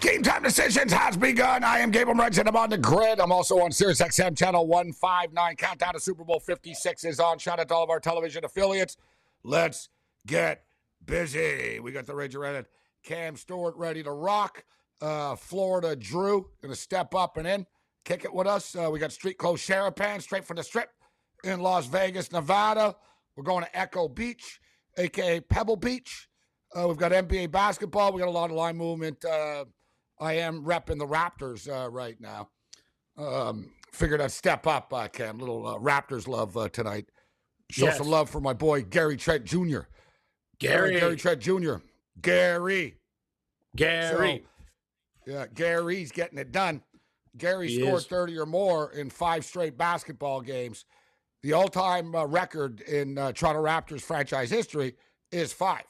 Game time decisions has begun. I am Gabriel Morency and I'm on the grid. I'm also on Sirius XM channel 159. Countdown to Super Bowl 56 is on. Shout out to all of our television affiliates. Let's get busy. We got the Raging Redhead. Cam Stewart ready to rock. Uh, Florida Drew going to step up and in. Kick it with us. Uh, we got Street Clothes Sherapan straight from the strip in Las Vegas, Nevada. We're going to Echo Beach, aka Pebble Beach. Uh, we've got NBA basketball. We got a lot of line movement. Uh, I am repping the Raptors uh, right now. Um, figured I'd step up, uh, Cam. Little uh, Raptors love uh, tonight. Show Yes. some love for my boy Gary Trent Jr. Gary. Gary Trent Jr. Gary. Gary. So, yeah, Gary's getting it done. Gary He scored is. 30 or more in five straight basketball games. The all time uh, record in uh, Toronto Raptors franchise history is five.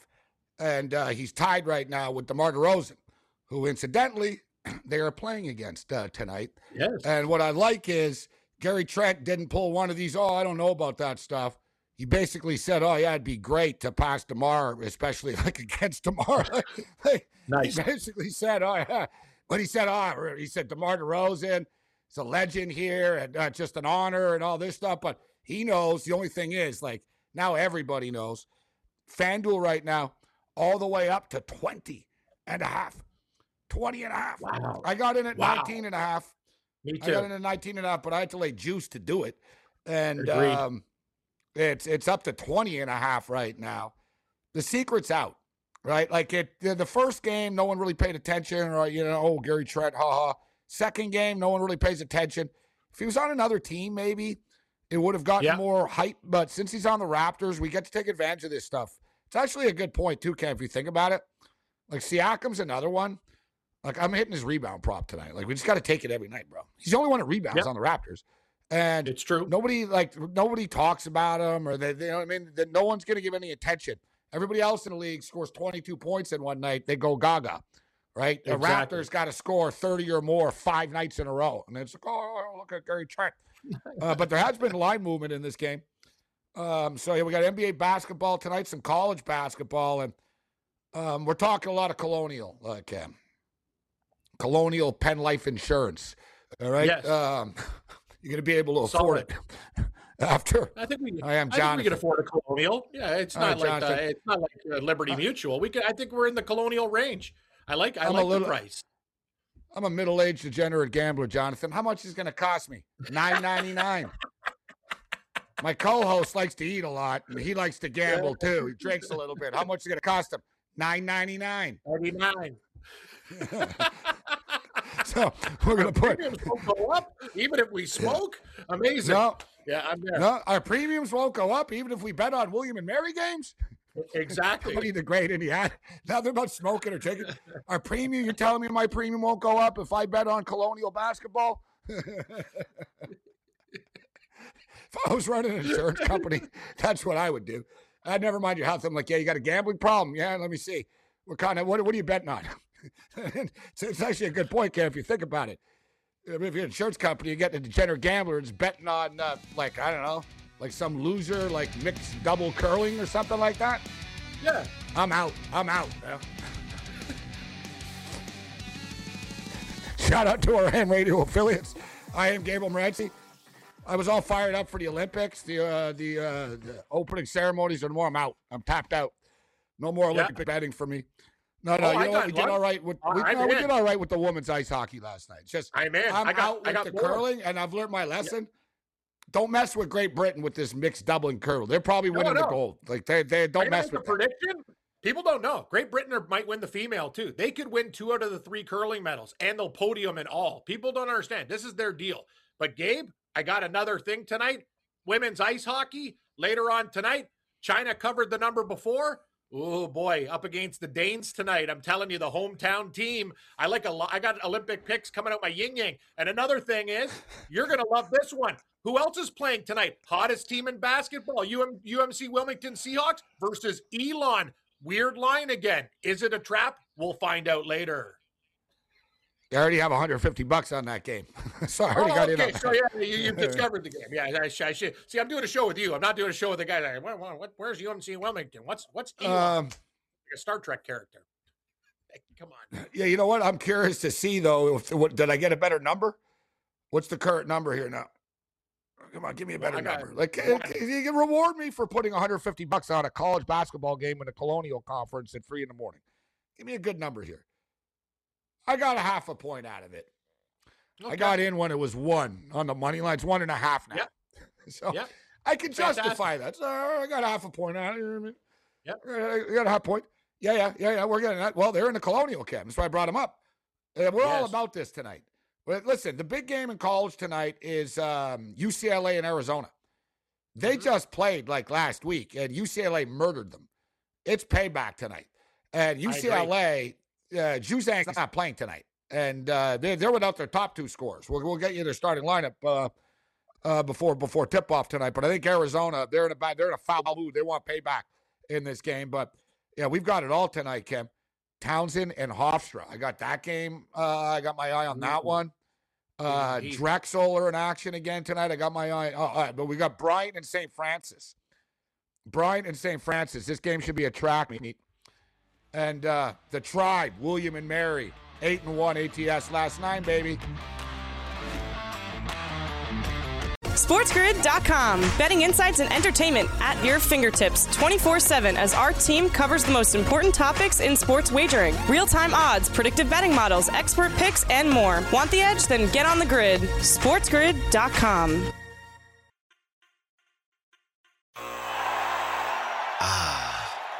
And uh, he's tied right now with DeMar DeRozan, who incidentally they are playing against uh, tonight. yes. And what I like is Gary Trent didn't pull one of these. Oh, I don't know about that stuff. He basically said, "Oh yeah, it'd be great to pass Demar, especially like against Demar." Like, Nice. He basically said, "Oh yeah," but he said, "Oh," he said Demar Derozan it's a legend here and uh, just an honor and all this stuff." But he knows the only thing is like now everybody knows FanDuel right now all the way up to 20 and a half. 20 and a half. Wow. I got in at Wow. 19 and a half. Me I got in at 19 and a half, but I had to lay juice to do it. And Agreed. um, it's it's up to 20 and a half right now. The secret's out, right? Like it the, the first game, no one really paid attention, or you know, oh Gary Trent, haha. Second game, no one really pays attention. If he was on another team, maybe it would have gotten Yeah. more hype. But since he's on the Raptors, we get to take advantage of this stuff. It's actually a good point too, Ken, if you think about it. Like Siakam's another one. Like I'm hitting his rebound prop tonight. Like we just got to take it every night, bro. He's the only one that rebounds Yep. on the Raptors, and It's true. nobody like nobody talks about him, or they, they you know what I mean. That no one's gonna give any attention. Everybody else in the league scores 22 points in one night. They go gaga, right? The Exactly. Raptors got to score 30 or more five nights in a row, and it's like, oh, look at Gary Trent. uh, but there has been line movement in this game. Um, so yeah, we got NBA basketball tonight, some college basketball, and um, we're talking a lot of Colonial, uh, Cam. Colonial Penn Life Insurance. All right. Yes. Um, you're going to be able to afford it after. I think we. I am think we can afford a colonial. Yeah, it's All right, not like uh, Jonathan. it's not like uh, Liberty Mutual. We can. I think we're in the colonial range. I like. I I'm a like little- the price. I'm a middle-aged degenerate gambler, Jonathan. How much is it going to cost me? Nine ninety-nine. My co-host likes to eat a lot, and he likes to gamble too. He drinks a little bit. How much is it going to cost him? Nine ninety-nine. Ninety nine. So we're going to put Premiums won't go up even if we smoke. Amazing. no, Yeah, I'm there. no. Our premiums won't go up even if we bet on William and Mary games. Exactly. Somebody the great Indiana. Nothing about smoking or drinking. Our premium, you're telling me my premium won't go up if I bet on Colonial basketball? if I was running an insurance company, that's what I would do. I'd never mind your health. I'm like, yeah, you got a gambling problem. Yeah, let me see. What kind of what, what are you betting on? It's, it's actually a good point, Ken, if you think about it. I mean, if you're an insurance company, you get a degenerate gambler that's betting on, uh, like, I don't know, like some loser, like mixed double curling or something like that. Yeah. I'm out. I'm out. man. Shout out to our ham radio affiliates. I am Gabe Morency. I was all fired up for the Olympics, the uh, the, uh, the opening ceremonies, and more. I'm out. I'm tapped out. No more Yeah. Olympic betting for me. No, no, Oh, you know what? We did all right with oh, we, I'm no, we did all right with the women's ice hockey last night. It's just I'm in. I'm I got- out I with got the more. curling, and I've learned my lesson. don't mess with Great Britain with this mixed double and curl. They're probably winning no. the gold. Like they, they don't I mess with that. prediction. People don't know. Great Britain are- might win the female too. They could win two out of the three curling medals and they'll podium in all. People don't understand. This is their deal. But Gabe, I got another thing tonight. Women's ice hockey later on tonight. China covered the number before. Oh boy, up against the Danes tonight. I'm telling you, the hometown team. I like a lot. I got Olympic picks coming out my yin yang. And another thing is, you're gonna love this one. Who else is playing tonight? Hottest team in basketball, UM, UNC Wilmington Seahawks versus Elon. Weird line again. Is it a trap? We'll find out later. You already have 150 bucks on that game. so I already Oh, got in okay, so yeah, you, you've discovered the game. Yeah, I, I should see. I'm doing a show with you. I'm not doing a show with the guy. Like, what, what, where's UNC Wilmington? What's what's Elon? Um, like a Star Trek character? Like, come on. yeah, you know what? I'm curious to see though. If, what, did I get a better number? What's the current number here now? Come on, give me a better got number. Like, you can reward me for putting 150 bucks on a college basketball game in a Colonial Conference at three in the morning. Give me a good number here. I got a half a point out of it. I got in when it was one on the money line. It's one and a half now. Yep. so Yep. I can Fantastic. justify that. So I got a half a point out. You know what I? Yep. I got a half point. Yeah, yeah, yeah, yeah. We're getting that. Well, they're in the Colonial camp. That's why I brought them up. Uh, we're all about this tonight. But listen, the big game in college tonight is um, UCLA and Arizona. They Mhm. just played like last week, and UCLA murdered them. It's payback tonight. And. UCLA, uh, Juzang's not playing tonight, and uh, they're, they're without their top two scores. We'll, we'll get you their starting lineup uh, uh, before before tip off tonight. But I think Arizona, they're in a bad, they're in a foul mood. They want payback in this game. But yeah, we've got it all tonight, Kim. Towson and Hofstra. I got that game. Uh, I got my eye on that one. Uh, Drexel are in action again tonight. I got my eye. Oh, all right, but we got Bryant and St. Francis. Bryant and St. Francis. This game should be a track meet. And uh, the tribe, William and Mary, eight and one ATS last nine, baby. SportsGrid.com. Betting insights and entertainment at your fingertips 24 7 as our team covers the most important topics in sports wagering real time odds, predictive betting models, expert picks, and more. Want the edge? Then get on the grid. SportsGrid.com.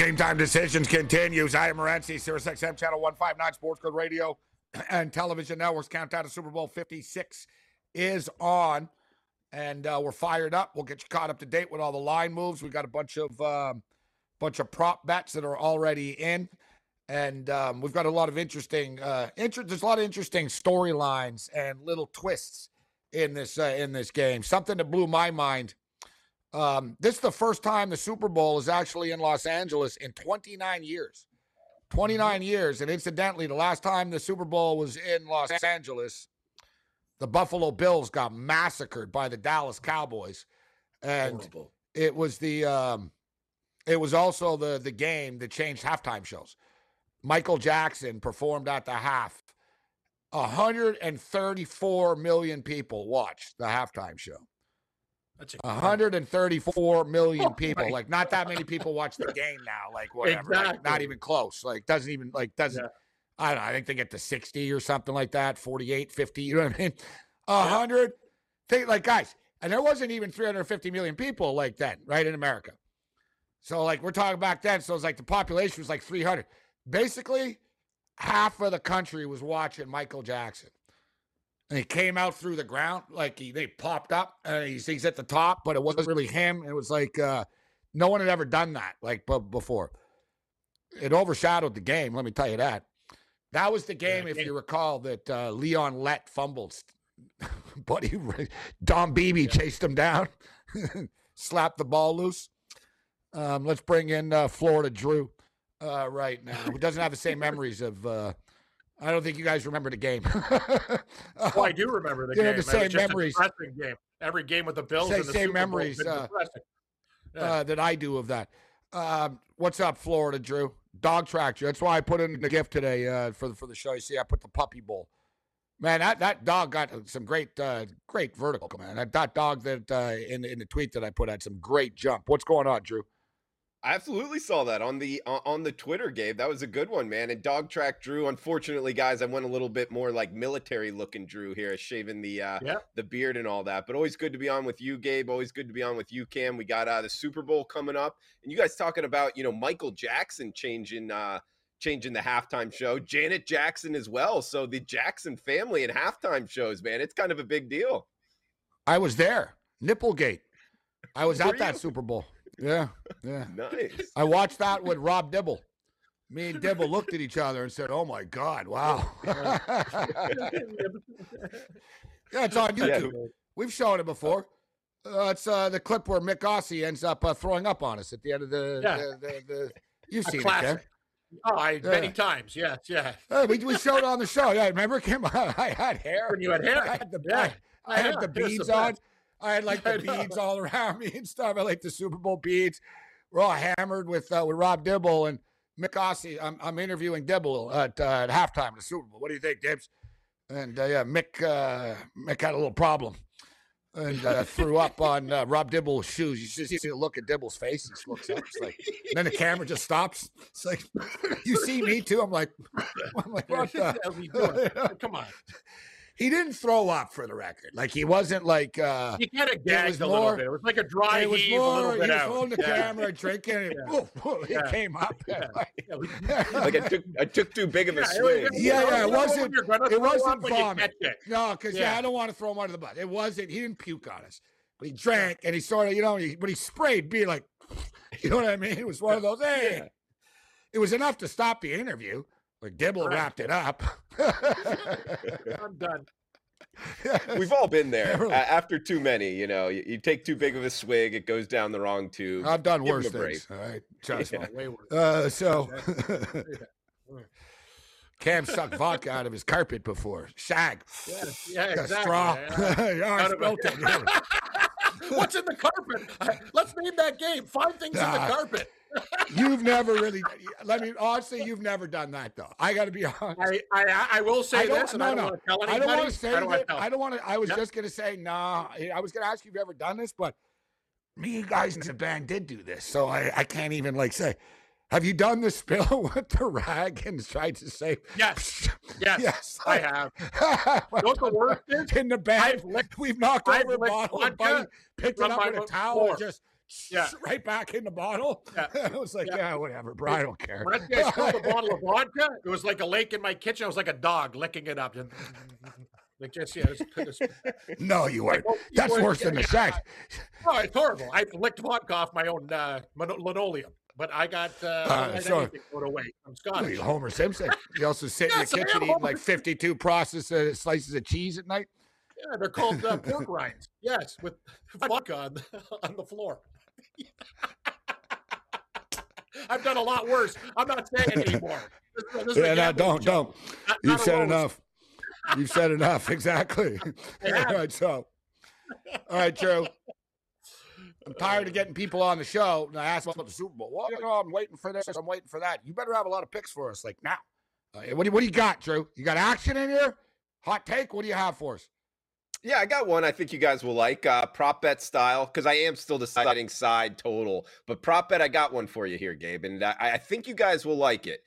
Game time decisions continues. I am Morency, Sirius XM Channel 159, Sports Grid Radio and Television Networks. Countdown to Super Bowl 56 is on. And uh, we're fired up. We'll get you caught up to date with all the line moves. We've got a bunch of um, bunch of prop bets that are already in. And um, we've got a lot of interesting uh, there's a lot of interesting storylines and little twists in this uh, in this game. Something that blew my mind um, this is the first time the Super Bowl is actually in Los Angeles in 29 years. 29 years. And incidentally, the last time the Super Bowl was in Los Angeles, the Buffalo Bills got massacred by the Dallas Cowboys. And Horrible. it was the um, it was also the the game that changed halftime shows. Michael Jackson performed at the half. 134 million people watched the halftime show. That's incredible. 134 million Oh, people. my Like not that many people watch the game now. Like whatever. Like, not even close. Like doesn't even like doesn't. Yeah. I don't know. I think they get to 60 or something like that. 48, 50. You know what I mean? A hundred. Think like guys, and there wasn't even 350 million people like then, right in America. So like we're talking back then. So it's like the population was like 300. Basically, half of the country was watching Michael Jackson. And he came out through the ground like he they popped up and he's, he's at the top but it wasn't really him. It was like uh no one had ever done that like bu- before. It overshadowed the game let me tell you that. That was the game if you recall that uh leon lett fumbled. Buddy don beebe chased him down slapped the ball loose. Um let's bring in uh florida drew uh, right now. Who doesn't have the same memories of. Uh, I don't think you guys remember the game. oh, I do remember the game. Know, the same memories. game. Every game with the Bills. Same, the same memories uh, yeah. uh, that I do of that. Um, what's up, Florida, Drew? Dog track you. That's why I put in the gift today uh, for the for the show. You see, I put the puppy bowl. Man, that, that dog got some great uh, great vertical, man. That, that dog that uh, in in the tweet that I put had some great jump. What's going on, Drew? I absolutely saw that on the on the Twitter, Gabe. That was a good one, man. And dog track Drew. Unfortunately, guys, I went a little bit more like military looking Drew here, shaving the uh, yeah. the beard and all that. But always good to be on with you, Gabe. Always good to be on with you, Cam. We got uh, the Super Bowl coming up, and you guys talking about you know Michael Jackson changing uh, changing the halftime show, Janet Jackson as well. So the Jackson family and halftime shows, man, it's kind of a big deal. I was there, Nipplegate. I was at that? Super Bowl. Yeah, yeah. Nice. I watched that with Rob Dibble. Me and Dibble looked at each other and said, "Oh my God, wow!" yeah, it's on YouTube. We've shown it before. Uh, it's uh, the clip where Mick Ossie ends up uh, throwing up on us at the end of the. Yeah. the, the, the you've A seen it, Ken. Oh, I many times. Yes, yeah. Uh, we, we showed it on the show. Yeah, remember, Kim? I had hair. When you had hair. I had the, Yeah. I, I had know, the it was the beads on. I had like the beads all around me and stuff. I like the Super Bowl beads. We're all hammered with uh, with Rob Dibble and Mick Ossie. I'm, I'm interviewing Dibble at, uh, at halftime of the Super Bowl. What do you think, Dibs? And uh, yeah, Mick uh, Mick had a little problem and uh, threw up on uh, Rob Dibble's shoes. You should see the look at Dibble's face. He just looks up. It's like, and then the camera just stops. It's like, you see me too. I'm like, I'm like, what the? hell are you doing? Come on. He didn't throw up for the record. Like he wasn't like uh You kind of was gagged a more- little bit. It was like a dry it was heave, a more little he bit was out. holding the Yeah. camera, drinking, and Yeah. woof, woof, it Yeah. came up. Yeah. Yeah, like I took I took too big of a Yeah, swing. was- Yeah, yeah, it you know when wasn't- you're it wasn't up when you vomit. it. no, because yeah. Yeah. I don't want to throw him under the bus. It wasn't. He didn't puke on us, but he drank and he sort of, you know, he, but he sprayed beer like, you know what I mean? It was one of those. Hey, Yeah. it was enough to stop the interview. Like Dibble Right. wrapped it up. I'm done. We've all been there. Really? A- After too many, you know, you, you take too big of a swig, it goes down the wrong tube. I've done Give worse a break. things. All right, trust Yeah. me. Way worse. Uh, so Yeah. Cam sucked vodka out of his carpet before. Shag. Yeah, yeah, a exactly. straw. yeah. yeah, I Out of spilt it. What's in the carpet? Let's name that game. Five things in the carpet. You've never really. Let me honestly. You've never done that though. I got to be honest. I, I, I will say I don't- this, no, I don't no. want to tell I don't want to say I don't that. I don't want to. I was Yep. just going to say nah. I was going to ask you if you've ever done this, but me and guys in the band did do this, so I, I can't even like say. Have you done the spill with the rag and tried to say? Yes, yes, yes, I have. You know the worst is? in the bag, licked- We've knocked I've over a bottle and vodka Buddy picked it up with a towel floor. and just Yeah. right back in the bottle. Yeah. I was like, yeah, Yeah. whatever, bro. I don't care. When I spilled a bottle of vodka, it was like a lake in my kitchen. I was like a dog licking it up. Like just yeah, just, just, No, you weren't. oh, you That's weren't- worse than the yeah, shack. oh, it's horrible. I licked vodka off my own uh, linoleum, but I got uh, I don't so- anything go to. I'm What Scottish. you, Homer Simpson. You also sit Yes, in the kitchen eating Homer like 52 processed uh, slices of cheese at night. Yeah, they're called uh, pork rinds. Yes, with vodka on the, on the floor. I've done a lot worse. I'm not saying it anymore. This, this Yeah, no, don't, show, don't. not- You've not said enough. You've said enough. Exactly. I All so. All right, Joe. I'm tired of getting people on the show. And I asked about the Super Bowl. Well, you know, I'm waiting for this. I'm waiting for that. You better have a lot of picks for us, like now. Uh, what, do you, what do you got, Drew? You got action in here? Hot take? What do you have for us? Yeah, I got one I think you guys will like. Uh, prop bet style, because I am still deciding side total. But prop bet, I got one for you here, Gabe. And I, I think you guys will like it.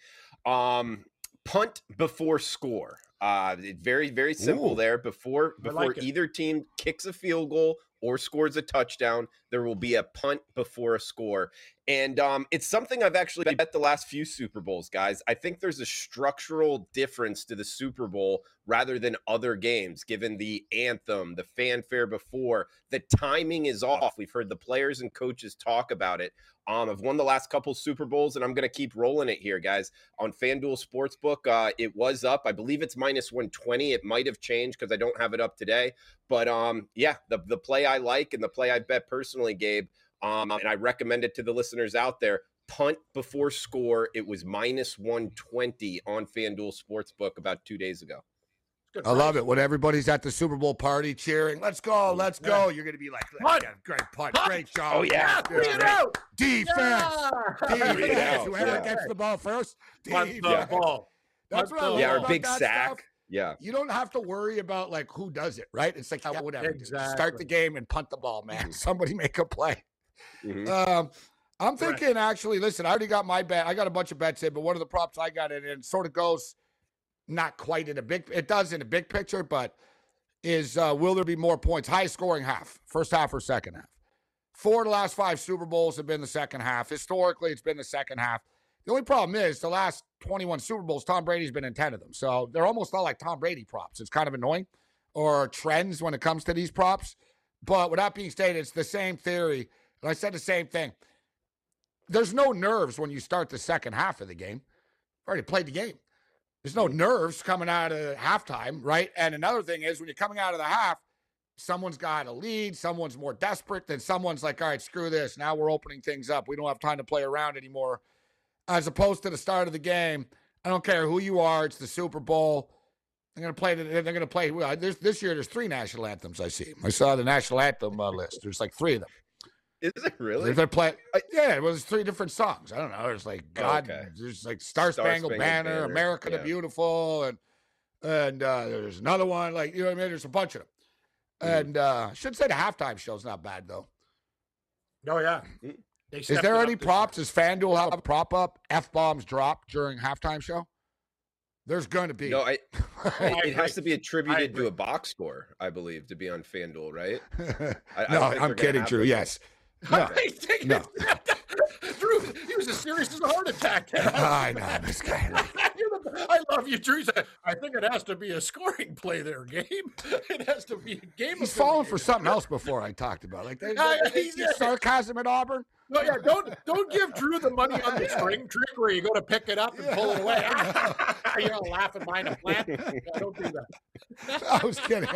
Um, punt before score. Uh, very, very simple Ooh. there. Before before like either team kicks a field goal or scores a touchdown, there will be a punt before a score. And um, it's something I've actually bet the last few Super Bowls, guys. I think there's a structural difference to the Super Bowl rather than other games, given the anthem, the fanfare before. The timing is off. We've heard the players and coaches talk about it. Um, I've won the last couple Super Bowls, and I'm going to keep rolling it here, guys. On FanDuel Sportsbook, uh, it was up. I believe it's minus 120. It might have changed because I don't have it up today. But um, yeah, the, the play I like and the play I bet personally, Gabe, um, and I recommend it to the listeners out there. punt before score. It was minus 120 on FanDuel Sportsbook about two days ago. I love it when everybody's at the Super Bowl party cheering. Let's go, let's go. You're gonna be like, Punt. yeah, great punt, Punt. great job. Oh, yeah. Bring it out. defense, Yeah. Defense. out, Whoever yeah. gets the ball first, Punt the ball. That's what I love Yeah, our about big that sack. stuff. Yeah. You don't have to worry about like who does it, right? It's like yeah, whatever. dude. Just Start the game and punt the ball, man. Somebody make a play. Mhm. Um, I'm thinking actually. Listen, I already got my bet. I got a bunch of bets in, but one of the props I got in, and sort of goes not quite in a big. It does in a big picture, but is uh, will there be more points? Highest scoring half, first half or second half. Four of the last five Super Bowls have been the second half. Historically, it's been the second half. The only problem is the last 21 Super Bowls, Tom Brady's been in 10 of them. So they're almost all like Tom Brady props. It's kind of annoying or trends when it comes to these props. But with that being stated, it's the same theory. And I said the same thing. There's no nerves when you start the second half of the game. You've already played the game. There's no nerves coming out of halftime, right? And another thing is when you're coming out of the half, someone's got a lead, someone's more desperate, then someone's like, all right, screw this. Now we're opening things up. We don't have time to play around anymore. As opposed to the start of the game, I don't care who you are, it's the Super Bowl. They're gonna play. They're gonna play. well, this year. There's three national anthems. I see. I saw the national anthem uh, list. There's like three of them. Is it really? They're playing. Yeah, it was three different songs. I don't know. There's like God. Okay. There's like Star Spangled Star-Spangled Banner, Banner, America the. Beautiful, and and uh, there's another one. Like you know what I mean? There's a bunch of them. Mhm. And uh, I should say the halftime show's not bad though. Oh yeah. Mm. They Is there any props? Does FanDuel have a prop up? F bombs drop during halftime show? There's going to be. No, I, it, I it has to be attributed to a box score, I believe, to be on FanDuel, right? I- I no, don't I'm kidding, have Drew. those. Yes. No. No. Drew, he was as serious as a heart attack. I know this guy. I love you, Drew. I think it has to be a scoring play there, Gabe. It has to be a game. He's falling for something else before I talked about. Like, they, they- he's- you sarcasm at Auburn. No, yeah, don't don't give Drew the money on the string trick where you go to pick it up and pull it away. You're all laughing behind a plant. Yeah, don't do that. I was kidding.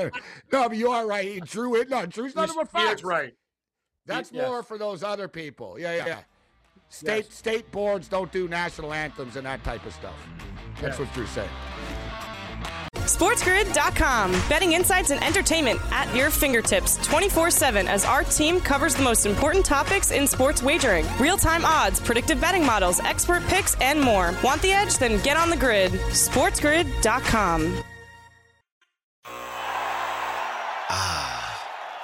No, but you are right. Drew it. No, Drew's not he is right. That's Yes. more for those other people. Yeah, yeah, yeah. State Yes. state boards don't do national anthems and that type of stuff. That's Yeah. what Drew's saying. SportsGrid.com. Betting insights and entertainment at your fingertips 24 7 as our team covers the most important topics in sports wagering real time odds, predictive betting models, expert picks, and more. Want the edge? Then get on the grid. SportsGrid.com.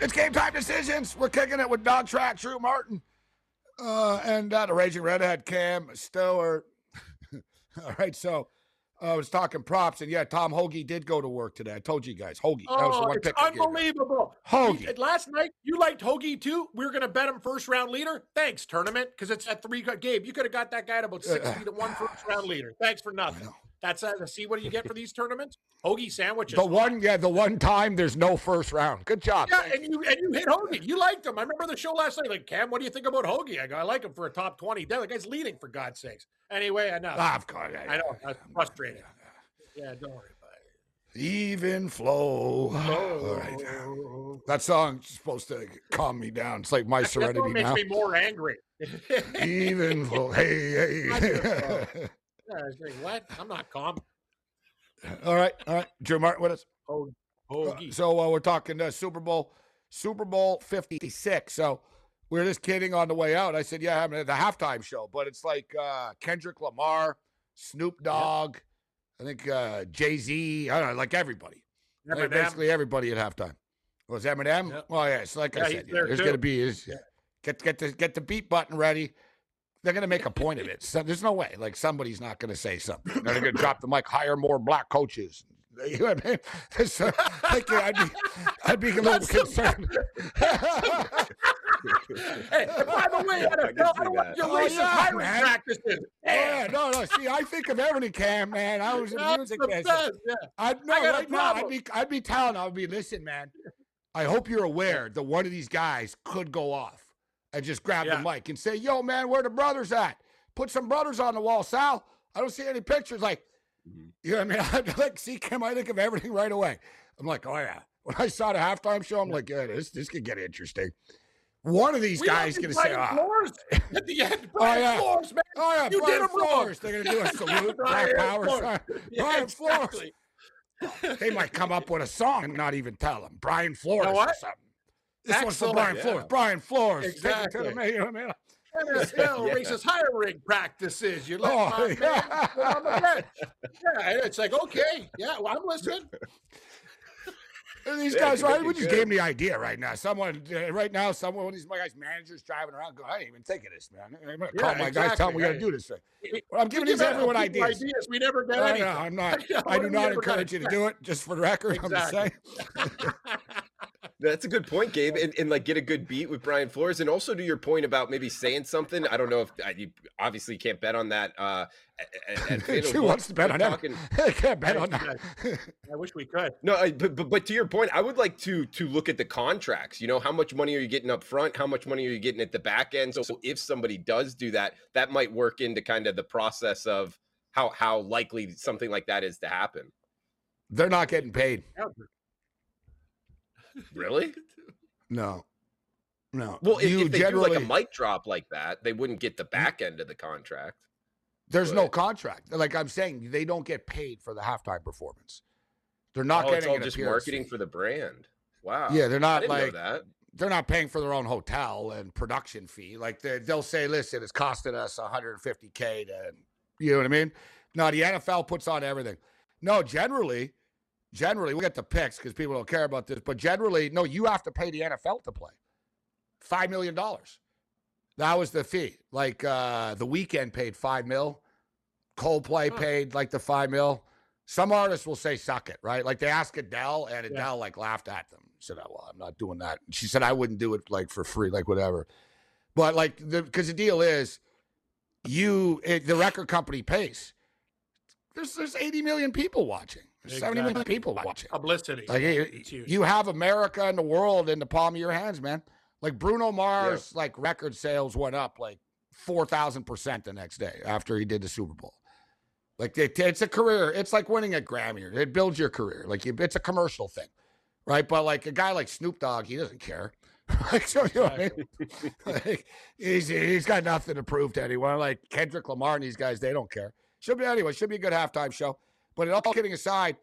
It's game time decisions. We're kicking it with Dog Track, Drew Martin, uh, and uh, the Raging Redhead, Cam Stewart. All right, so uh, I was talking props, and yeah, Tom Hoge did go to work today. I told you guys, Hoge. that was the Oh, one it's pick I gave you. unbelievable. Hoge. You- last night, you liked Hoge too. We were going to bet him first round leader. Thanks, tournament, because it's at three. Gabe, you could have got that guy at about 60 to one first round leader. Thanks for nothing. Know. That's uh, see what do you get for these tournaments? Hoagie sandwiches. The one, yeah, the one time there's no first round. Good job. Yeah, and you and you hit Hoge. You liked him. I remember the show last night. Like Cam, what do you think about Hoge? I go, I like him for a top twenty. That guy's leading for God's sakes. Anyway, enough. Ah, of course. I know. I was frustrated. Yeah, don't worry about it. Even flow. All right. That song's supposed to calm me down. It's like my That serenity one makes now. me more angry. Even flow. Hey, I hey. I was like, what? I'm not calm. all right, all right. Drew Martin with us. Oh, Uh, So uh, we're talking uh, Super Bowl, Super Bowl Fifty Six. So we were just kidding on the way out. I said, "Yeah, I'm at the halftime show," but it's like uh, Kendrick Lamar, Snoop Dogg, I think uh, Jay Z. I don't know, like everybody. Like, basically everybody at halftime. Was Eminem? Yep. Well, yeah. It's like Yeah, I said, yeah, there's going to be is yeah. get get the get the beat button ready. They're going to make a point of it. So there's no way. Like somebody's not going to say something. They're going to drop the mic. Hire more black coaches. You know what I mean? So, uh, like, yeah, I'd be, I'd be a little That's concerned. Hey, by the way, I can NFL, I see don't want oh, your Oh, racist yeah, hiring man. practices. yeah, no, no. See, I think of everything, Cam, man. I was in music the business. best, yeah. I'd no, I right now, I'd be, I'd be telling, I'd be, listen, man. I hope you're aware that one of these guys could go off and just grab Yeah. the mic and say, "Yo, man, where the brothers at? Put some brothers on the wall, Sal. I don't see any pictures." Like, Mhm. you know what I mean? I'd be like, see, Kim, I think of everything right away. I'm like, oh yeah. When I saw the halftime show, I'm like, yeah, this this could get interesting. One of these We guys love gonna Brian say, ah, Flores at the end. Brian yeah. Flores, man. oh yeah, You Brian did him. Flores. They're gonna do a salute, Brian Power. Flores. Yeah, Brian Flores. exactly. They might come up with a song and not even tell them. Brian Flores or something. This one's for Brian Yeah. Flores. Brian Flores. Take it to Exactly. the man, you know what I mean? NFL Yeah. racist hiring practices. You let Oh, my man yeah. sit on the bench. Yeah, it's like, okay, yeah, well, I'm listening. And these guys, right? make We just gave him the idea right now. Someone, uh, right now, someone, one of these my guys' managers driving around, go, I didn't even think of this, man. I'm gonna Yeah, call my guys, tell them we got to do this thing. Well, I'm giving these everyone people ideas. We never get I anything. know, I'm not. Yeah, I do not encourage you to do it. Just for the record, I'm just saying. That's a good point, Gabe, and, and like get a good beat with Brian Flores, and also to your point about maybe saying something. I don't know if uh, you obviously can't bet on that. Uh, at, at FanDuel, Who wants to bet on that? talking- I can't bet on that. I wish we could. No, I, but, but but to your point, I would like to to look at the contracts. You know, how much money are you getting up front? How much money are you getting at the back end? So, so if somebody does do that, that might work into kind of the process of how how likely something like that is to happen. They're not getting paid. Really? No, no. Well, if, you if they do like a generally- mic drop like that, they wouldn't get the back end of the contract. There's no contract. Like I'm saying, they don't get paid for the halftime performance. They're not oh, getting it's all just appearance marketing for the brand. Wow. Yeah, they're not like they're not paying for their own hotel and production fee. Like they, they'll say, "Listen, it's costing us 150k to," you know what I mean? No, the NFL puts on everything. No, generally, generally we get the picks because people don't care about this, but generally, no, you have to pay the NFL to play five million dollars. That was the fee. Like uh the Weeknd paid five mil. Coldplay Huh. paid like the five mil. Some artists will say suck it, right? Like they asked Adele and Yeah. Adele like laughed at them. Said, oh, well, I'm not doing that. She said I wouldn't do it like for free, like whatever. But like the because the deal is you it, the record company pays. There's there's 80 million people watching. There's 70 million people watching. Publicity. Like you, It's huge. you have America and the world in the palm of your hands, man. Like Bruno Mars, like record sales went up like four thousand percent the next day after he did the Super Bowl. Like it, it's a career. It's like winning a Grammy. It builds your career. Like you, it's a commercial thing, right? But like a guy like Snoop Dogg, he doesn't care. like so, you know I mean? like, he's he's got nothing to prove to anyone. Like Kendrick Lamar and these guys, they don't care. Should be anyway. Should be a good halftime show. But all kidding aside,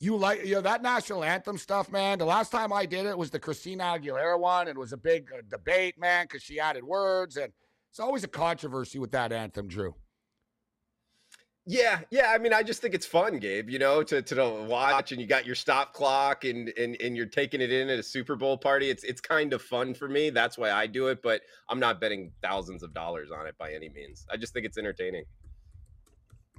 you like you know that national anthem stuff, man. The last time I did it was the Christina Aguilera one. It was a big uh, debate, man, because she added words, and it's always a controversy with that anthem, Drew. Yeah, yeah. I mean, I just think it's fun, Gabe. You know, to to watch, and you got your stop clock, and and and you're taking it in at a Super Bowl party. It's it's kind of fun for me. That's why I do it. But I'm not betting thousands of dollars on it by any means. I just think it's entertaining.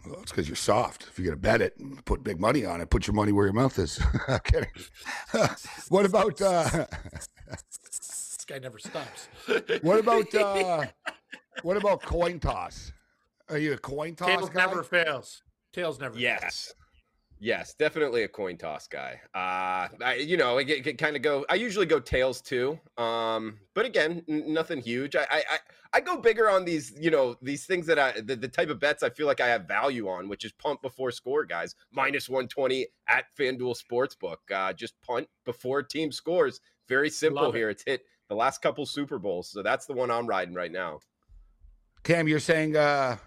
Well, it's because you're soft. If you're gonna bet it, and put big money on it. Put your money where your mouth is. I'm kidding. what about uh, this guy never stops. what about uh, what about coin toss? Are you a coin toss Tails guy? never fails. Tails never. fails. Yes. Yes, definitely a coin toss guy. Uh, I, you know, I get, get kind of go. I usually go tails too. Um, but again, n- nothing huge. I, I, I, I go bigger on these, you know, these things that I, the, the type of bets I feel like I have value on, which is punt before score, guys. Minus 120 at FanDuel Sportsbook. Uh, just punt before team scores. Very simple Love it. here. It's hit the last couple Super Bowls. So that's the one I'm riding right now. Cam, you're saying uh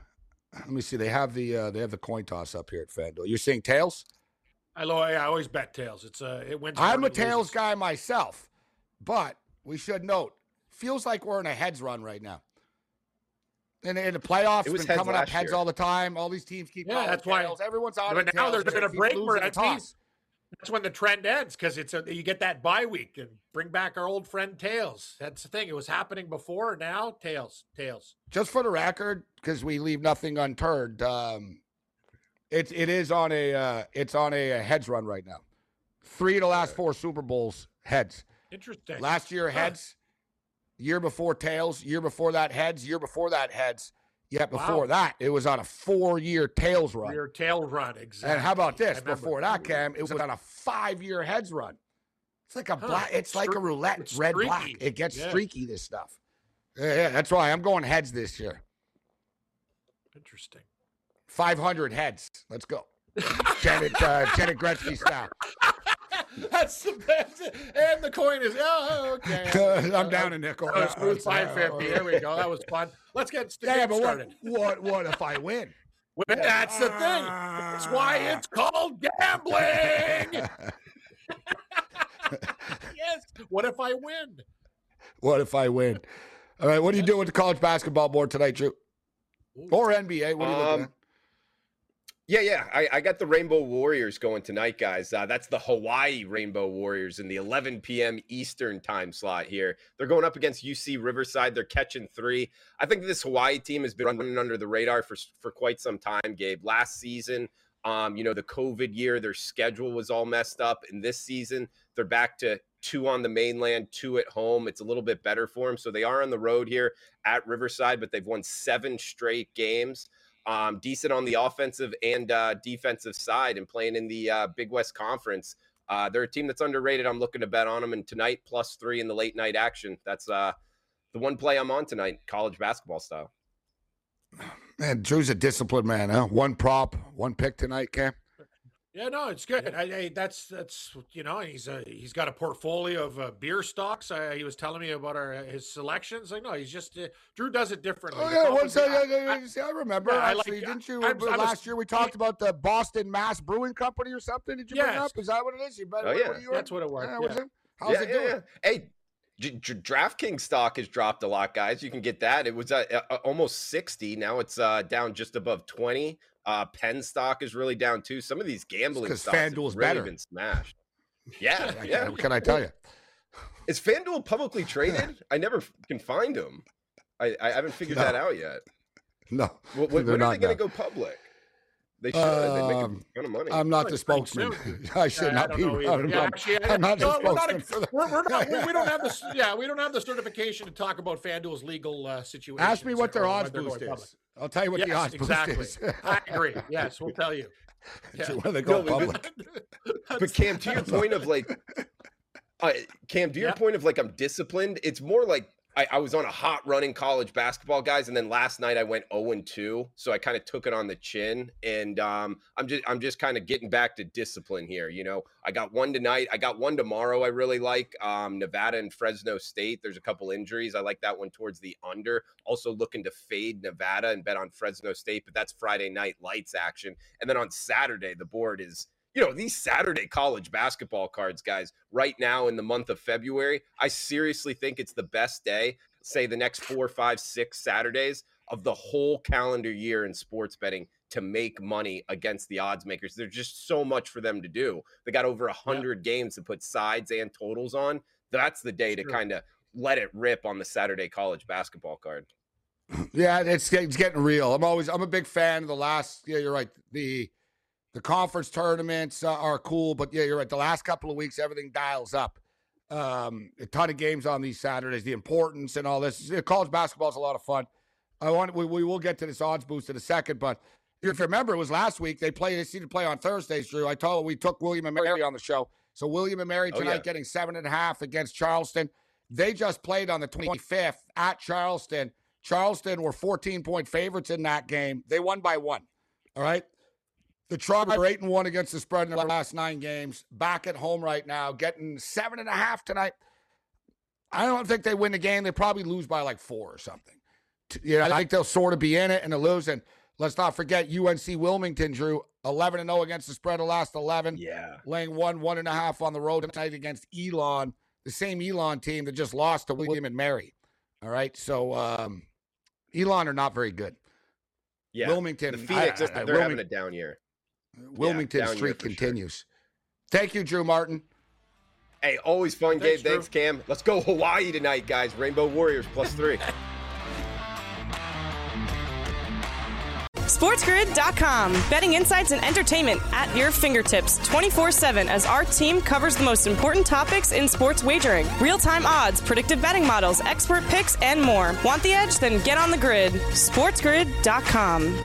let me see. They have the uh they have the coin toss up here at FanDuel. You're saying tails? I, lo- I always bet tails. It's uh, it wins. I'm a tails loses. guy myself, but we should note, feels like we're in a heads run right now. And in the playoffs, It was been coming up heads year. all the time. All these teams keep Yeah, calling that's why- Everyone's on But now tails, there's but been they a break losing where the that means- toss. That's when the trend ends because it's a, you get that bye week and bring back our old friend Tails. That's the thing. It was happening before. Now Tails, Tails. Just for the record, because we leave nothing unturned. Um, It's it is on a uh, it's on a, a heads run right now. Three of the last four Super Bowls heads. Interesting. Last year heads, year before tails, year before that heads, year before that heads. Yet before Wow. that, it was on a four-year tails run. Your tail run, exactly. And how about this? Before that, Cam, it was on a five-year heads run. It's like a Huh. black. It's like a roulette, it's red black. It gets Yeah. streaky. This stuff. Yeah, yeah, that's why I'm going heads this year. Interesting. 500 heads. Let's go. Janet, uh, Janet Gretzky style. That's the best. And the coin is, oh, okay. I'm down a nickel. Oh, Yeah, smooth it's, uh, 550. There we go. That was fun. Let's get st- Yeah, but what, started. what, what if I win? Well, That's the thing. That's why it's called gambling. yes. What if I win? What if I win? All right, what are you doing with the college basketball board tonight, Drew? Or NBA? What are you looking Um, at? Yeah, yeah. I, I got the Rainbow Warriors going tonight, guys. Uh, that's the Hawaii Rainbow Warriors in the 11 p.m. Eastern time slot here. They're going up against UC Riverside. They're catching three. I think this Hawaii team has been running under the radar for for quite some time, Gabe. Last season, um, you know, the COVID year, their schedule was all messed up. And this season, they're back to two on the mainland, two at home. It's a little bit better for them. So they are on the road here at Riverside, but they've won seven straight games um, decent on the offensive and uh, defensive side and playing in the uh, Big West Conference. Uh, they're a team that's underrated. I'm looking to bet on them. And tonight, plus three in the late night action. That's uh, the one play I'm on tonight, college basketball style. Man, Drew's a disciplined man, huh? One prop, one pick tonight, Cam. Yeah, no, it's good. I, I, that's that's you know he's a, he's got a portfolio of uh, beer stocks. Uh, he was telling me about our his selections. Like no, he's just uh, Drew does it differently. Oh yeah, always what's that? been- Yeah, yeah, I- yeah, see, I remember. yeah, I like- didn't you? I'm- uh, I'm a- last year we talked about the Boston Mass Brewing Company or something. Did you bring up? Is that what it is? You better. Oh, yeah. what you That's what it was, Yeah, what's yeah. it? How's yeah, it yeah, doing? yeah. Hey, J- J- DraftKings stock has dropped a lot, guys. You can get that. It was uh, uh, almost 60. Now it's uh, down just above 20. Uh, Penn stock is really down too. Some of these gambling 'cause stocks have FanDuel's really better. been smashed. Yeah, I- yeah. What can I tell you? Is FanDuel publicly traded? I never can find them. I, I haven't figured that out yet. No, What, they're when are they going to now. go public? They should. they make a Um, ton of money. I'm not the Like pretty spokesman. I should Yeah, not don't be. I'm, Yeah, not- actually, I- I'm not the no, we're not spokesman a- for the. We're, we're not, we, we don't have the. Yeah, we don't have the certification to talk about FanDuel's legal uh, situation. Ask me what their or when odds they're going boost public. Is. I'll tell you what the Yes, odds exactly. is. I agree. Yes, we'll tell you. Yeah. when they go No, but- public. but Cam, to your point of like, uh, Cam, to your Yeah. point of like, I'm disciplined. It's more like I, I was on a hot running college basketball, guys, and then last night I went 0 and 2, so I kind of took it on the chin, and um, I'm just I'm just kind of getting back to discipline here. You know, I got one tonight, I got one tomorrow. I really like um, Nevada and Fresno State. There's a couple injuries. I like that one towards the under. Also looking to fade Nevada and bet on Fresno State, but that's Friday night lights action, and then on Saturday the board is you know, these Saturday college basketball cards, guys, right now in the month of February, I seriously think it's the best day, say the next four, five, six Saturdays of the whole calendar year in sports betting to make money against the odds makers. There's just so much for them to do. They got over a hundred games to put sides and totals on. That's the day to kind of let it rip on the Saturday college basketball card. Yeah, it's it's getting real. I'm always I'm a big fan of the last. Yeah, you're right. The the conference tournaments uh, are cool, but yeah, you're right. The last couple of weeks, everything dials up. Um, a ton of games on these Saturdays. The importance and all this. College basketball is a lot of fun. I want we, we will get to this odds boost in a second, but if you remember, it was last week they played. They seemed to play on Thursdays. Drew, I told we took William and Mary on the show. So William and Mary Oh, tonight yeah. getting seven and a half against Charleston. They just played on the 25th at Charleston. Charleston were 14 point favorites in that game. They won by one. All right. The Trojans are eight and one against the spread in the last nine games. Back at home right now, getting seven and a half tonight. I don't think they win the game. They probably lose by like four or something. Yeah, I think they'll sort of be in it and they'll lose. And let's not forget UNC Wilmington drew 11 and 0 against the spread of the last 11 Yeah. laying one, one and a half on the road tonight against Elon, the same Elon team that just lost to William and Mary. All right. So um, Elon are not very good. Yeah. Wilmington, The Phoenix, I- they're I- having a down year. Wilmington down year streak for sure. continues. Thank you, Drew Martin. Hey, always fun, Thanks, Gabe. Thanks, Cam. Let's go Hawaii tonight, guys. Rainbow Warriors plus three. SportsGrid.com. Betting insights and entertainment at your fingertips 24 7 as our team covers the most important topics in sports wagering real time odds, predictive betting models, expert picks, and more. Want the edge? Then get on the grid. SportsGrid.com.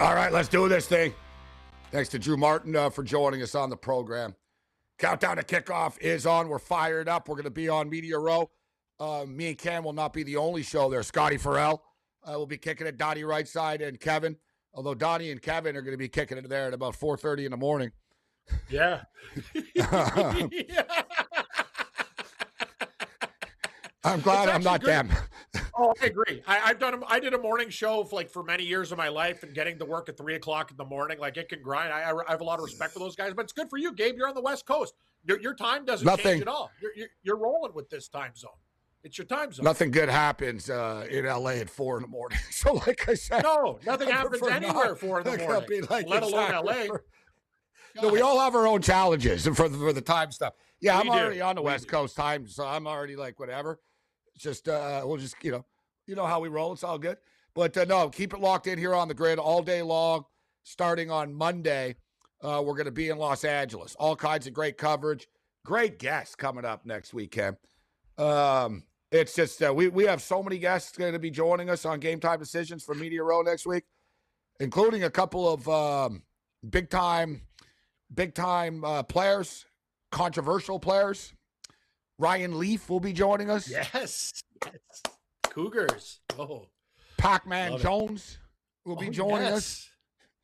All right, let's do this thing. Thanks to Drew Martin uh, for joining us on the program. Countdown to kickoff is on. We're fired up. We're going to be on Media Row. Uh, me and Cam will not be the only show there. Scotty Farrell uh, will be kicking it. Donnie right side and Kevin. Although Donnie and Kevin are going to be kicking it there at about 4.30 in the morning. Yeah. I'm glad I'm not them. Oh, I agree. I, I've done. I did a morning show for like for many years of my life, and getting to work at three o'clock in the morning, like it can grind. I, I have a lot of respect for those guys, but it's good for you, Gabe. You're on the West Coast. Your, your time doesn't Nothing. change at all. You're, you're you're rolling with this time zone. It's your time zone. Nothing good happens uh, in LA at 4 in the morning. So, like I said, No, nothing I happens anywhere not. four in the morning, like let alone LA. for- No, we all have our own challenges for the, for the time stuff. Yeah, We I'm do. already on the We West do. Coast time, so I'm already like whatever. Just uh, we'll just you know, you know how we roll. It's all good. But uh, no, keep it locked in here on the grid all day long. Starting on Monday, uh, we're going to be in Los Angeles. All kinds of great coverage, great guests coming up next weekend. Um, it's just uh, we we have so many guests going to be joining us on Game Time Decisions for Media Row next week, including a couple of um, big time, big time uh, players, controversial players. Ryan Leaf will be joining us. Yes. yes. Cougars. Oh, Pac-Man Love it. Jones will be Oh, joining us.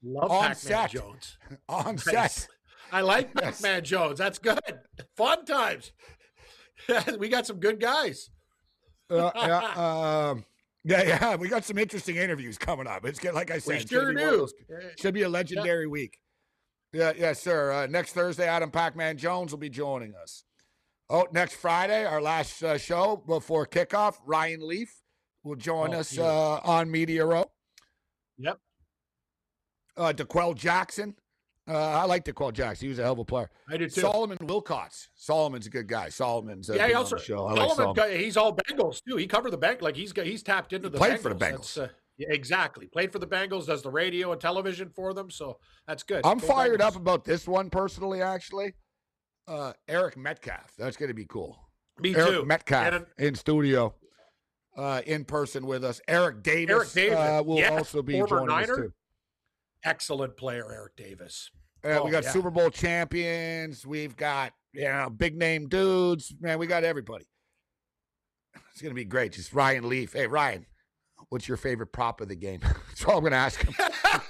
Love on Pac-Man set. Jones. on Nice. set. I like Yes. Pac-Man Jones. That's good. Fun times. we got some good guys. Uh, yeah, um, yeah, yeah. We got some interesting interviews coming up. It's good, like I said. It's gonna be one of do. those- Should be a legendary week. Yeah, yes, sir. Uh, next Thursday, Adam Pac-Man Jones will be joining us. Oh, next Friday, our last uh, show before kickoff, Ryan Leaf will join Oh, us uh, on Media Row. Yep. Uh, D'Qwell Jackson. Uh, I like D'Qwell Jackson. He was a hell of a player. I did too. Solomon Wilcots. Solomon's a good guy. Solomon's uh, yeah, he also the show. I like Solomon, Solomon. he's all Bengals too. He covered the bank like he's he's tapped into the played Bengals. for the That's, uh, yeah, exactly. Played for the Bengals, does the radio and television for them, so that's good. I'm Go fired Bengals. up about this one personally. Actually, uh, Eric Metcalf. That's going to be cool. Me Eric too. Metcalf in studio, uh, in person with us. Eric Davis, Eric Davis, uh, will also be former joining us Niner. too. Excellent player, Eric Davis. Uh, we Oh, got yeah. Super Bowl champions. We've got you know big name dudes. Man, we got everybody. It's going to be great. Just Ryan Leaf. Hey Ryan, what's your favorite prop of the game? That's all I'm going to ask him.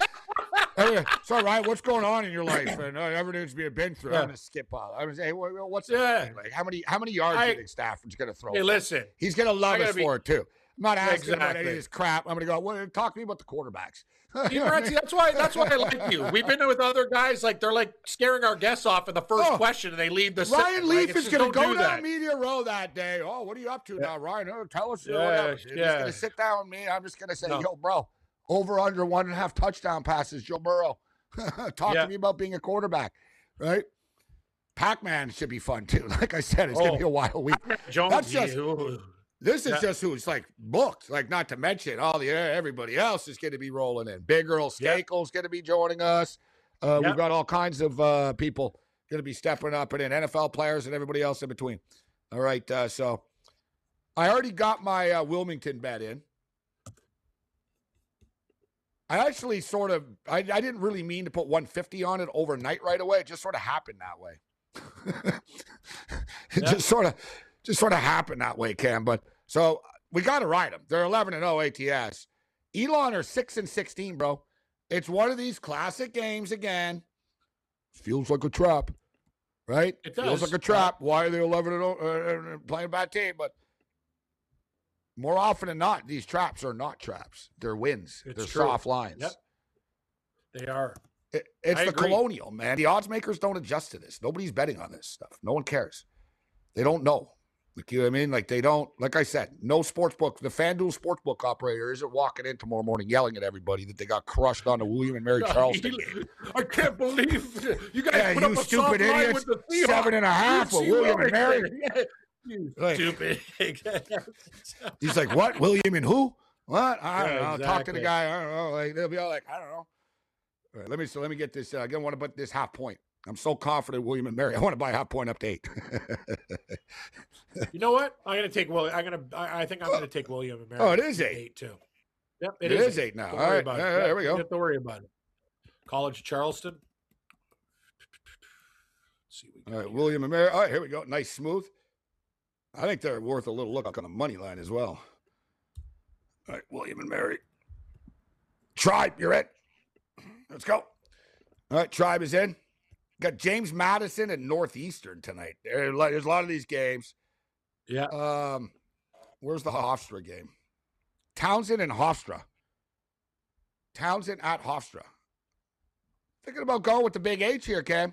Hey, so Ryan, what's going on in your life? And uh, everything's being been through. Yeah. I'm gonna skip. I'm gonna say, hey, what's Yeah. like? How many how many yards do you think Stafford's gonna throw? Hey, listen. He's gonna love us be- for it too. I'm not asking about any Exactly. of this crap. I'm gonna go. Well, talk to me about the quarterbacks. You know, Renzi, that's why that's why I like you. We've been with other guys like they're like scaring our guests off in the first Oh. question and they leave the Ryan sentence. Leaf it's is going to go do down that. media row that day. Oh, what are you up to now, Ryan? Oh, tell us. Yeah, whatever. You're going to sit down with me. I'm just going to say, No. yo, bro, over under one and a half touchdown passes, Joe Burrow. Talk Yeah. to me about being a quarterback, right? Pac-Man should be fun too. Like I said, it's going Oh. to be a wild week. Jones, That's just- This is Yeah. just who's like booked. Like not to mention all the everybody else is going to be rolling in. Big Earl. Skakel's going to be joining us. Uh. We've got all kinds of uh, people going to be stepping up and in NFL players and everybody else in between. All right, uh, so I already got my uh, Wilmington bet in. I actually sort of I, I didn't really mean to put 150 on it overnight right away. It just sort of happened that way. it Yeah. just sort of just sort of happened that way, Cam. But so we got to ride them. They're 11 and 0 ATS. Elon are 6 and 16, bro. It's one of these classic games again. Feels like a trap, right? It Feels like a trap. Why are they 11 and oh- uh, uh, playing a bad team? But more often than not, these traps are not traps. They're wins. It's They're true. soft lines. Yep. They are. It- it's I the agree. colonial, man. The odds makers don't adjust to this. Nobody's betting on this stuff. No one cares. They don't know. Like you know what I mean? Like they don't, like I said, no sports book. The FanDuel sportsbook operator isn't walking in tomorrow morning yelling at everybody that they got crushed on the William and Mary Charleston game. I can't believe you guys Yeah, put you up a stupid soft line with the Seahawks. Seven and a half with William and Mary. Warrington. Yeah, You Like- stupid. He's like, what? William and who? What? I don't Yeah, know. Talk to the guy. I don't know. Like they'll be all like, I don't know. All right, let me so let me get this. Uh, I want to put this half point. I'm so confident, William and Mary. I want to buy half point up to eight. you know what? I'm gonna take William. I'm gonna. I, I think I'm gonna take William and Mary. Oh, it is at eight. too. Yep, it is eight now. Don't All worry about it. there we go. don't have to worry about it. College of Charleston. Let's see, what we All right, here. William and Mary. All right, here we go. Nice, smooth. I think they're worth a little look on the money line as well. All right, William and Mary. Tribe, you're in. Let's go. All right, Tribe is in. Got James Madison and Northeastern tonight. There's a lot of these games. Yeah. Um, where's the Hofstra game? Towson and Hofstra. Towson at Hofstra. Thinking about going with the big H here, Cam.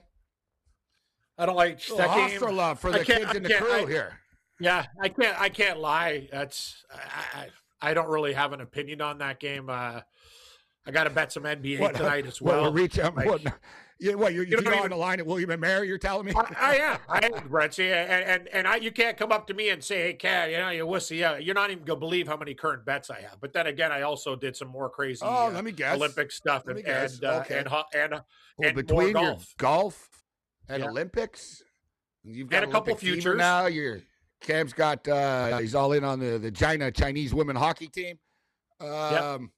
I don't like that game. Hofstra love for the kids in the crew I- here. Yeah, I can't. I can't lie. That's I. I, I don't really have an opinion on that game. Uh, I got to bet some NBA What, uh, tonight as What, well. we're reaching, like- what, yeah, what, you're, You you're don't on even- the line at William and Mary, you're telling me? I, I am. I am. See, and and, and I, you can't come up to me and say, "Hey, Cat, you know, you wussy." Yeah, you're not even gonna believe how many current bets I have. But then again, I also did some more crazy oh, uh, let me guess. Olympic stuff Let and me guess. and uh, Okay. and and, uh, Well, and more between your golf. golf and Yeah. Olympics, you've And got a couple Olympic fever futures. now. Your Cam's got uh, he's all in on the the China Chinese women hockey team. Um,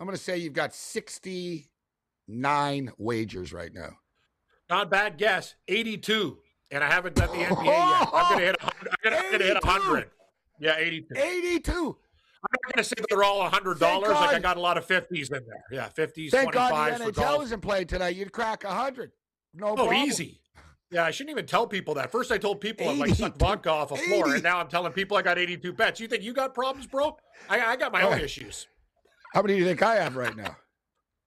I'm going to say you've got 69 wagers right now. not bad guess. 82, and I haven't done the NBA yet. I'm gonna hit. a hundred- I'm gonna, I'm gonna hit 82. hundred. Yeah, 82. 82. I'm not gonna say that they're all hundred dollars. Like I got a lot of fifties in there. Yeah, fifties, Thank God the NHL isn't playing tonight. You'd crack a 100. No Oh, problem. easy. Yeah, I shouldn't even tell people that. First, I told people I like 80, suck vodka off a floor, 80. and now I'm telling people I got 82 bets. You think you got problems, bro? I, I got my own Alright. issues. How many do you think I have right now?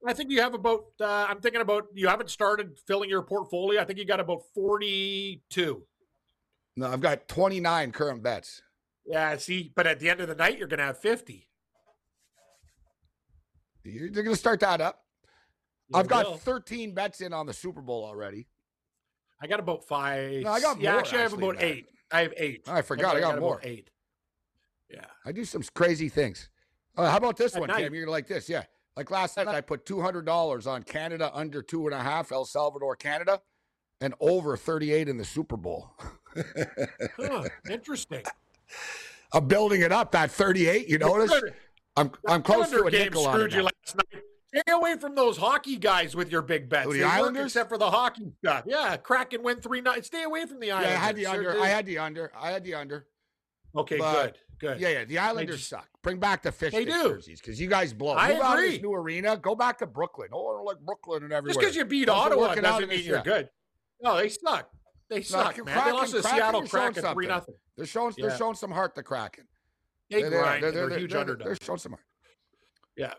I think you have about. Uh, I'm thinking about. You haven't started filling your portfolio. I think you got about 42. No, I've got 29 current bets. Yeah, see, but at the end of the night, you're gonna have 50. You're going to start that up. You I've got 13 bets in on the Super Bowl already. I got about five. No, I got yeah, more, actually, I have actually, about man. eight. I have eight. I forgot, I got about more. eight. Yeah. I do some crazy things. Uh, how about this At one, night. Cam? You're like this, yeah. Like last night, I put two hundred dollars on Canada under two and a half, El Salvador, Canada, and over thirty-eight in the Super Bowl. Huh, interesting. I'm building it up. That thirty-eight, you notice? I'm I'm close to a game nickel on screwed it. you last night. Stay away from those hockey guys with your big bets. Who, the They Islanders? except for the hockey stuff. Yeah, crack and win three nights. Stay away from the Yeah, I had the under. I had the under. I had the under. Okay, but- good, good. Yeah, yeah. The Islanders just- suck. Bring back the fish They do. jerseys because you guys blow. I Move out of this agree. new arena. Go back to Brooklyn. Oh, I don't like Brooklyn and everywhere. Just because you beat Those Ottawa doesn't mean you're good. No, they suck. They suck, man. Kraken- they lost to Kraken Seattle Kraken three nothing. They're showing. They're showing some heart. The Kraken. They They're- they're- grind. they're- They're, they're- huge they're- underdogs. They're showing some heart. Yeah.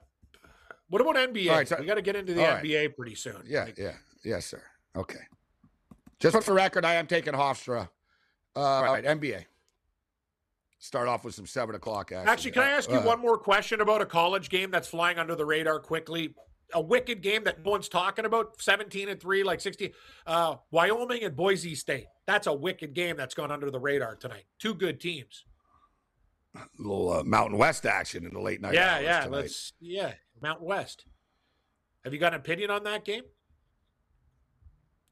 What about NBA? All right, so- we got to get into the right. NBA pretty soon. Yeah, Like, yeah, yes, sir. Okay. Just for the record, I am taking Hofstra. Uh, all right, NBA. Start off with some seven o'clock action. Actually, can I ask you Uh, one more question about a college game that's flying under the radar quickly? A wicked game that no one's talking about, 17 and 3, like 16. Uh, Wyoming and Boise State. That's a wicked game that's gone under the radar tonight. Two good teams. A little uh, Mountain West action in the late night. yeah, yeah. tonight. Let's yeah. Mountain West. Have you got an opinion on that game?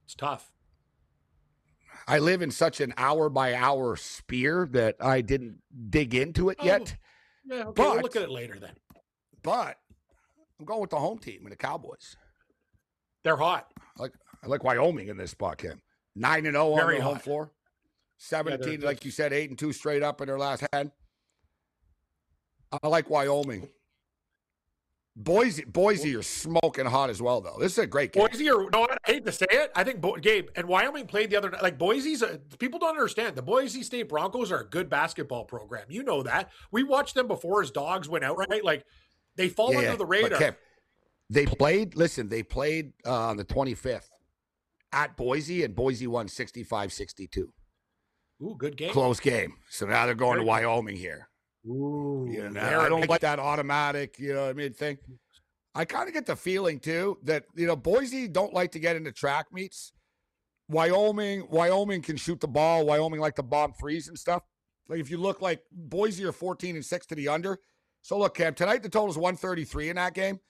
It's tough. I live in such an hour by hour spear that I didn't dig into it oh, yet. Yeah, okay, we'll But- look at it later then. But I'm going with the home team and the Cowboys. They're hot. I like I like Wyoming in this spot, Kim. Nine and zero on Very their home floor. Seventeen, they're- like you said, eight and two straight up in their last hand. I like Wyoming Boise, Boise, you're smoking hot as well, though. This is a great game. Boise, or no, I hate to say it, I think Bo- Gabe and Wyoming played the other night. Like Boise's, a, people don't understand. The Boise State Broncos are a good basketball program. You know that. We watched them before as dogs went out, right? Like they fall Yeah, under yeah. the radar. Kev, they played, listen, they played uh, on the 25th at Boise, and Boise won 65 62. Ooh, good game. Close game. So now they're going Very to. Wyoming here. Ooh, You know, I don't like that automatic, you know what I mean, thing. I kind of get the feeling too that you know Boise don't like to get into track meets. Wyoming, Wyoming can shoot the ball. Wyoming like to bomb threes and stuff. Like if you look like Boise are 14 and 6 to the under. So look, Cam, tonight the total is 133 in that game.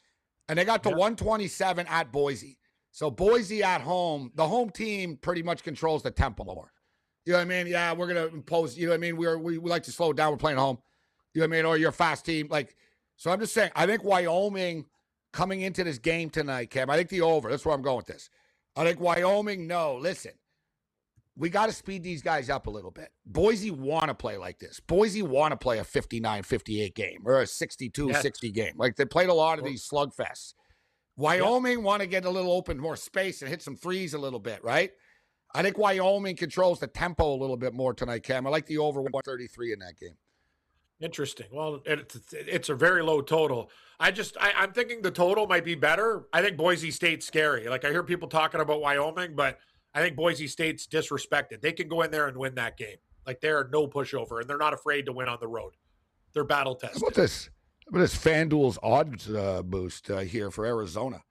And they got to Yeah. 127 at Boise. So Boise at home, the home team pretty much controls the tempo more. You know what I mean? Yeah, we're gonna impose, you know what I mean? We're we, we like to slow it down. We're playing at home. You know what I mean? Or you're a fast team. Like, so I'm just saying, I think Wyoming coming into this game tonight, Cam, I think the over. That's where I'm going with this. I think Wyoming, no, listen, we got to speed these guys up a little bit. Boise want to play like this. Boise want to play a 59 58 game or a 62 Yes. 60 game. Like they played a lot of these slugfests. Wyoming want to get a little open, more space and hit some threes a little bit, right? I think Wyoming controls the tempo a little bit more tonight, Cam. I like the over 133 in that game. Interesting. Well, it's it's a very low total. I just I, I'm thinking the total might be better. I think Boise State's scary. Like I hear people talking about Wyoming, but I think Boise State's disrespected. They can go in there and win that game. Like they're no pushover, and they're not afraid to win on the road. They're battle How tested. about this? How about this FanDuel's odds uh, boost uh, here for Arizona?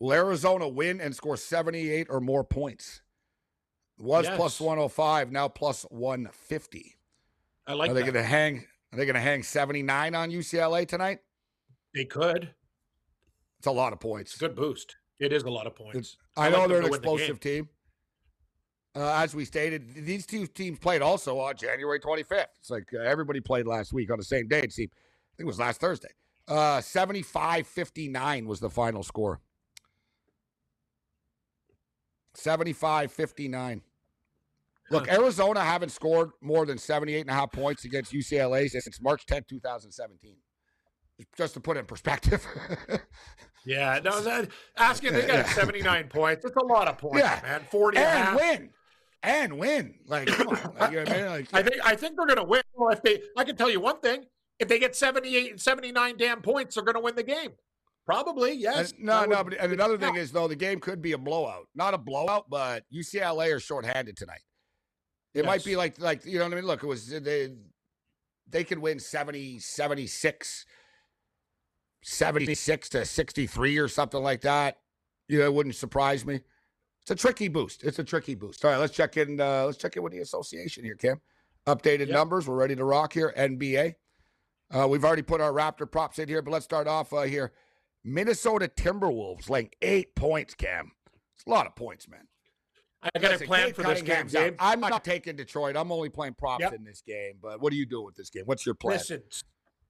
Will Arizona win and score 78 or more points? Was Yes. 105, now plus 150. I like Are they going to hang? Are they going to hang 79 on UCLA tonight? They could. It's a lot of points. Good boost. It is a lot of points. It's, I I know like they're an win the explosive team. Uh, as we stated, these two teams played also on January 25th. It's like uh, everybody played last week on the same day. It seemed. I think it was last Thursday. Uh, 75-59 was the final score. 75-59. Look, Arizona haven't scored more than 78 and a half points against UCLA since March 10, 2017. Just to put it in perspective. Yeah, no, that, asking they got Yeah. 79 points. It's a lot of points, Yeah. man. 40 and and win. And win. Like, come on. Like, you know I mean? Like, I think I think they're going to win. Well, if they, I can tell you one thing: if they get seventy-eight and seventy-nine damn points, they're going to win the game. Probably, yes. And- no, That no, but and another thing is though the game could be a blowout. Not a blowout, but UCLA are shorthanded tonight. It might be like like you know what I mean. Look, it was they they could win 70, 76, 76 to 63 or something like that. You know, it wouldn't surprise me. It's a tricky boost. It's a tricky boost. All right, let's check in. Uh, let's check in with the association here, Kim. Updated Yep. numbers. We're ready to rock here. NBA. Uh, we've already put our Raptor props in here, but let's start off uh, here. Minnesota Timberwolves laying eight points, Cam. It's a lot of points, man. I got a Listen, plan Cade for this game. Gabe. I'm not taking Detroit. I'm only playing props Yep. in this game. But what are you doing with this game? What's your plan? Listen,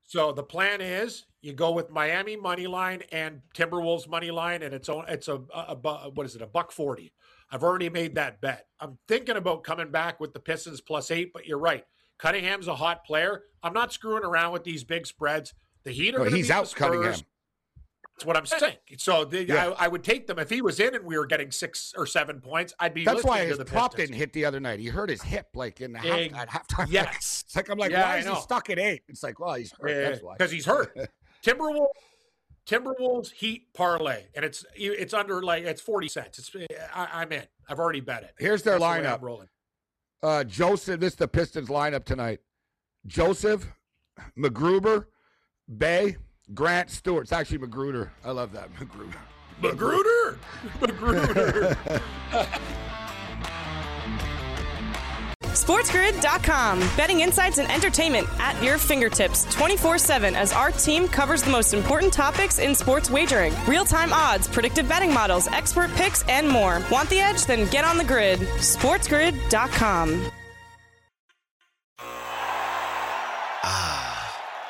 so the plan is you go with Miami money line and Timberwolves money line, and it's on. It's a, a, a what is it? A buck forty. I've already made that bet. I'm thinking about coming back with the Pistons plus eight, but you're right. Cunningham's a hot player. I'm not screwing around with these big spreads. The Heat are No, he's out, Cunningham. That's what I'm saying. So the, Yeah. I, I would take them if he was in and we were getting six or seven points. I'd be. That's why his the prop Pistons. didn't hit the other night. He hurt his hip like in the half, at halftime. Yes. It's like I'm like, Yeah, why I is he stuck at eight? It's like, well, he's hurt. That's why. because he's hurt. Timberwolves, Timberwolves Heat parlay, and it's it's under like it's forty cents. It's I, I'm in. I've already bet it. Here's their That's the lineup. rolling. Uh, Joseph, this is the Pistons lineup tonight. Joseph, McGruber, Bey, Grant, Stewart. It's actually Magruder. I love that. Magruder. Magruder, Magruder. SportsGrid.com. Betting insights and entertainment at your fingertips 24 7 as our team covers the most important topics in sports wagering real time odds, predictive betting models, expert picks, and more. Want the edge? Then get on the grid. SportsGrid.com.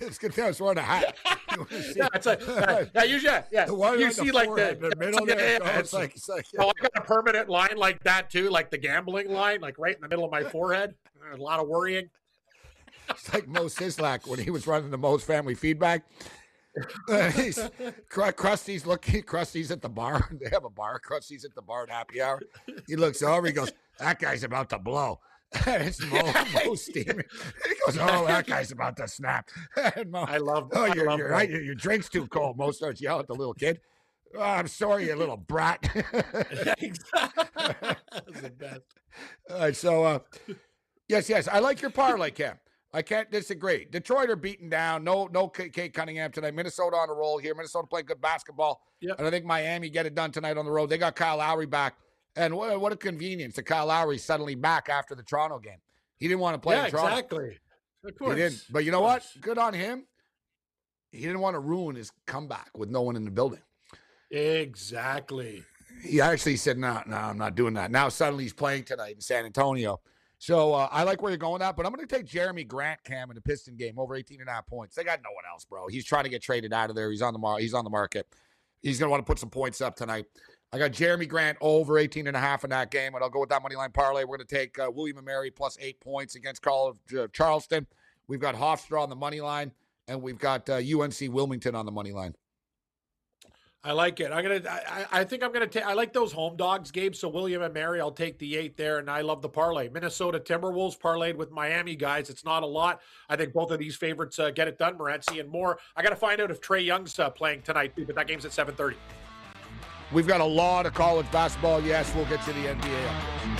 It's good thing I was wearing a hat. Yeah, it's like uh, yeah, you yeah, yeah. You see like the, the middle there. yeah, oh, yeah, it's like, it's like, Oh, I got a permanent line like that too, like the gambling line, like right in the middle of my forehead. A lot of worrying. It's like Moe Szyslak when he was running the Moe's Family Feedbag. Uh, he's Krusty's looking. Krusty's at the bar. They have a bar. Krusty's at the bar at happy hour. He looks over. He goes, "That guy's about to blow." It's Moe, Moe steaming. He goes, "Oh, that guy's about to snap." Moe, I love. oh, I your love your, that. your, your drink's too cold. Moe starts yelling at the little kid. "Oh, I'm sorry, you little brat. exactly. That's the best. All right, so uh, yes, yes, I like your parlay, Cam. I can't disagree. Detroit are beaten down. No, no Cade Cunningham tonight. Minnesota on a roll here. Minnesota playing good basketball, Yep. and I think Miami get it done tonight on the road. They got Kyle Lowry back, and what, what a convenience that Kyle Lowry suddenly back after the Toronto game. He didn't want to play yeah, in Toronto. exactly. Of course. He didn't. But you know what? Good on him. He didn't want to ruin his comeback with no one in the building. Exactly. he actually said, "No, no, I'm not doing that." Now suddenly he's playing tonight in San Antonio. So uh, I like where you're going with that, but I'm going to take Jerami Grant Cam in the Piston game over 18 and a half points. They got no one else, bro. He's trying to get traded out of there. He's on the mar- he's on the market. He's going to want to put some points up tonight. I got Jerami Grant over 18 and a half in that game, and I'll go with that money line parlay. We're going to take uh, William and Mary plus eight points against Carl of Charleston. We've got Hofstra on the money line, and we've got uh, UNC Wilmington on the money line. I like it. I'm gonna. I, I think I'm gonna take. I like those home dogs, Gabe. So William and Mary, I'll take the eight there, and I love the parlay. Minnesota Timberwolves parlayed with Miami guys. It's not a lot. I think both of these favorites uh, get it done. Morency and more. I got to find out if Trae Young's uh, playing tonight, too, but that game's at 7:30. We've got a lot of college basketball. Yes, we'll get to the NBA.